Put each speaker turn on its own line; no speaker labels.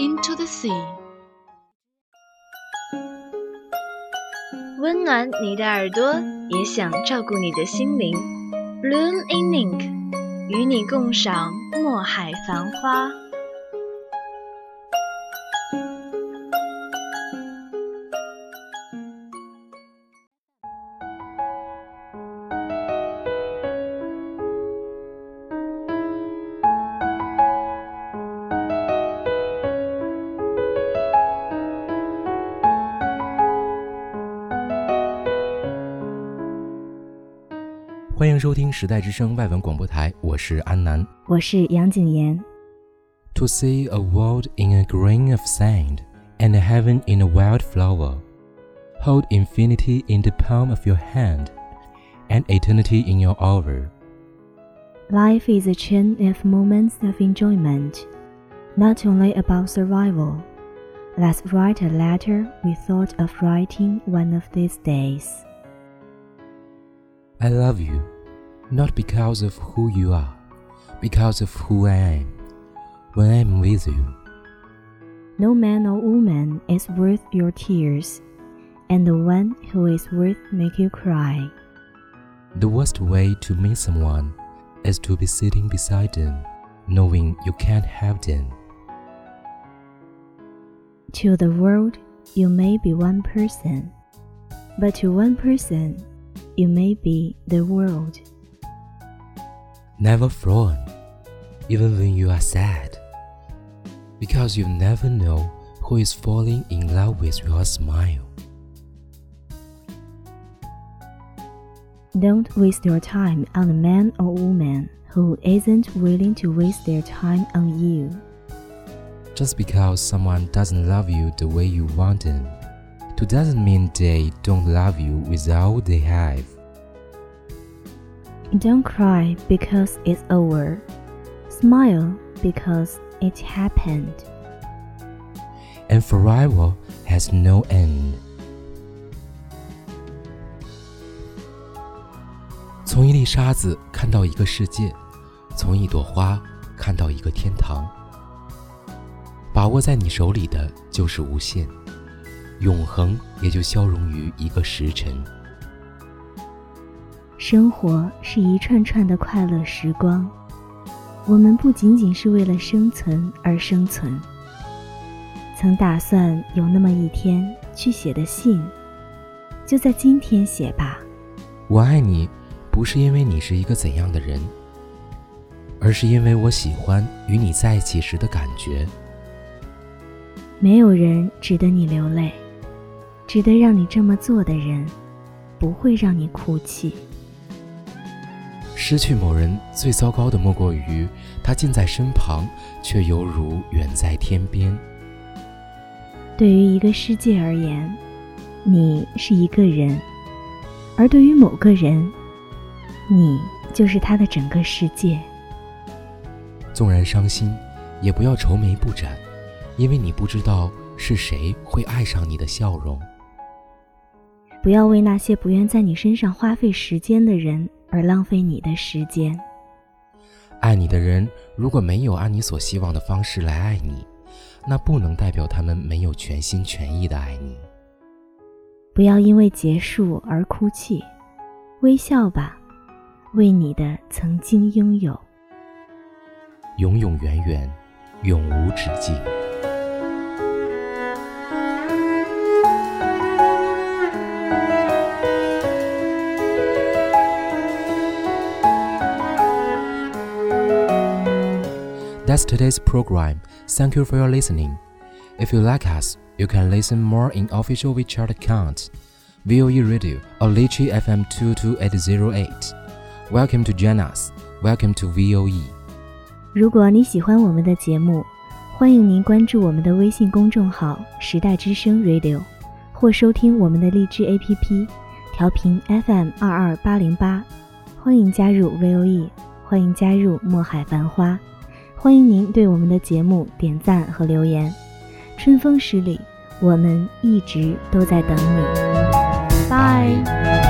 into the sea.
温暖你的耳朵，也想照顾你的心灵。Bloom in Ink，与你共赏墨海繁花。
欢迎收听时代之声外文广播台，我是安南。
我是杨景妍。
To see a world in a grain of sand and a heaven in a wildflower, hold infinity in the palm of your hand, and eternity in your hour.
Life is a chain of moments of enjoyment, not only about survival. Let's write a letter we thought of writing one of these days.
I love you, not because of who you are, because of who I am. When I'm with you,
No man or woman is worth your tears, and the one who is worth make you cry.
the worst way to meet someone is to be sitting beside them, knowing you can't have them.
To the world, you may be one person, but to one person, you may be the world.
Never frown, even when you are sad, because you never know who is falling in love with your smile.
Don't waste your time on a man or woman who isn't willing to waste their time on you.
Just because someone doesn't love you the way you want them, it doesn't mean they don't love you with all they have.
Don't cry because it's over. Smile because it happened.
And forever has no end. 从一粒沙子看到一个世界，从一朵花看到一个天堂。把握在你手里的就是无限，永恒也就消融于一个时辰。
生活是一串串的快乐时光，我们不仅仅是为了生存而生存。曾打算有那么一天去写的信，就在今天写吧。
我爱你，不是因为你是一个怎样的人，而是因为我喜欢与你在一起时的感觉。
没有人值得你流泪，值得让你这么做的人，不会让你哭泣。
失去某人最糟糕的莫过于他近在身旁，却犹如远在天边。
对于一个世界而言，你是一个人，而对于某个人，你就是他的整个世界。
纵然伤心，也不要愁眉不展，因为你不知道是谁会爱上你的笑容。
不要为那些不愿在你身上花费时间的人而浪费你的时间。
爱你的人如果没有按你所希望的方式来爱你，那不能代表他们没有全心全意的爱你。
不要因为结束而哭泣，微笑吧，为你的曾经拥有，
永永远远，永无止境。That's today's program. Thank you for your listening. If you like us, you can listen more in official WeChat account, VOE Radio or Lychee FM 22808. Welcome to join us. Welcome to VOE.
如果你喜欢我们的节目，欢迎您关注我们的微信公众号“时代之声 Radio”，或收听我们的荔枝 APP，调频 FM 二二八零八。欢迎加入 VOE，欢迎加入墨海繁花。 欢迎您对我们的节目点赞和留言。春风十里，我们一直都在等你。拜。